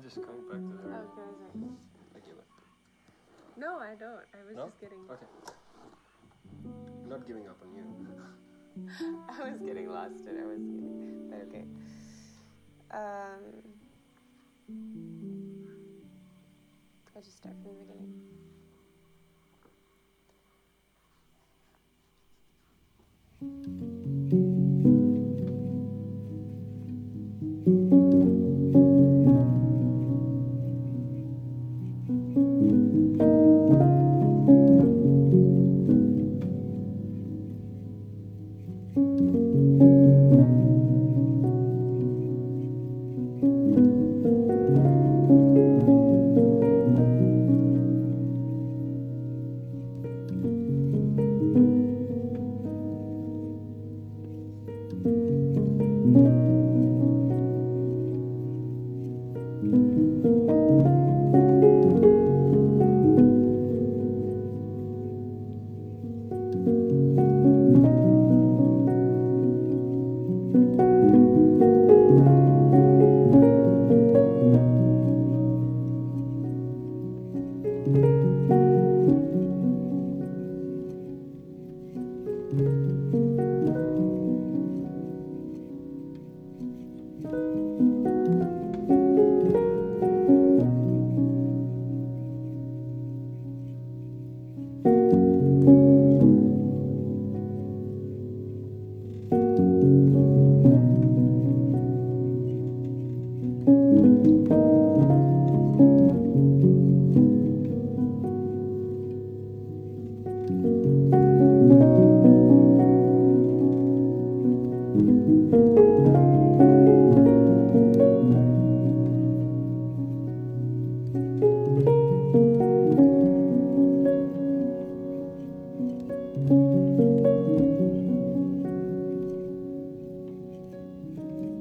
I'm just going back to her. Okay. I give up. No, I don't. I was No? just getting. Okay. I'm not giving up on you. I was getting lost and I was getting, okay. Um, I'll just start from the beginning.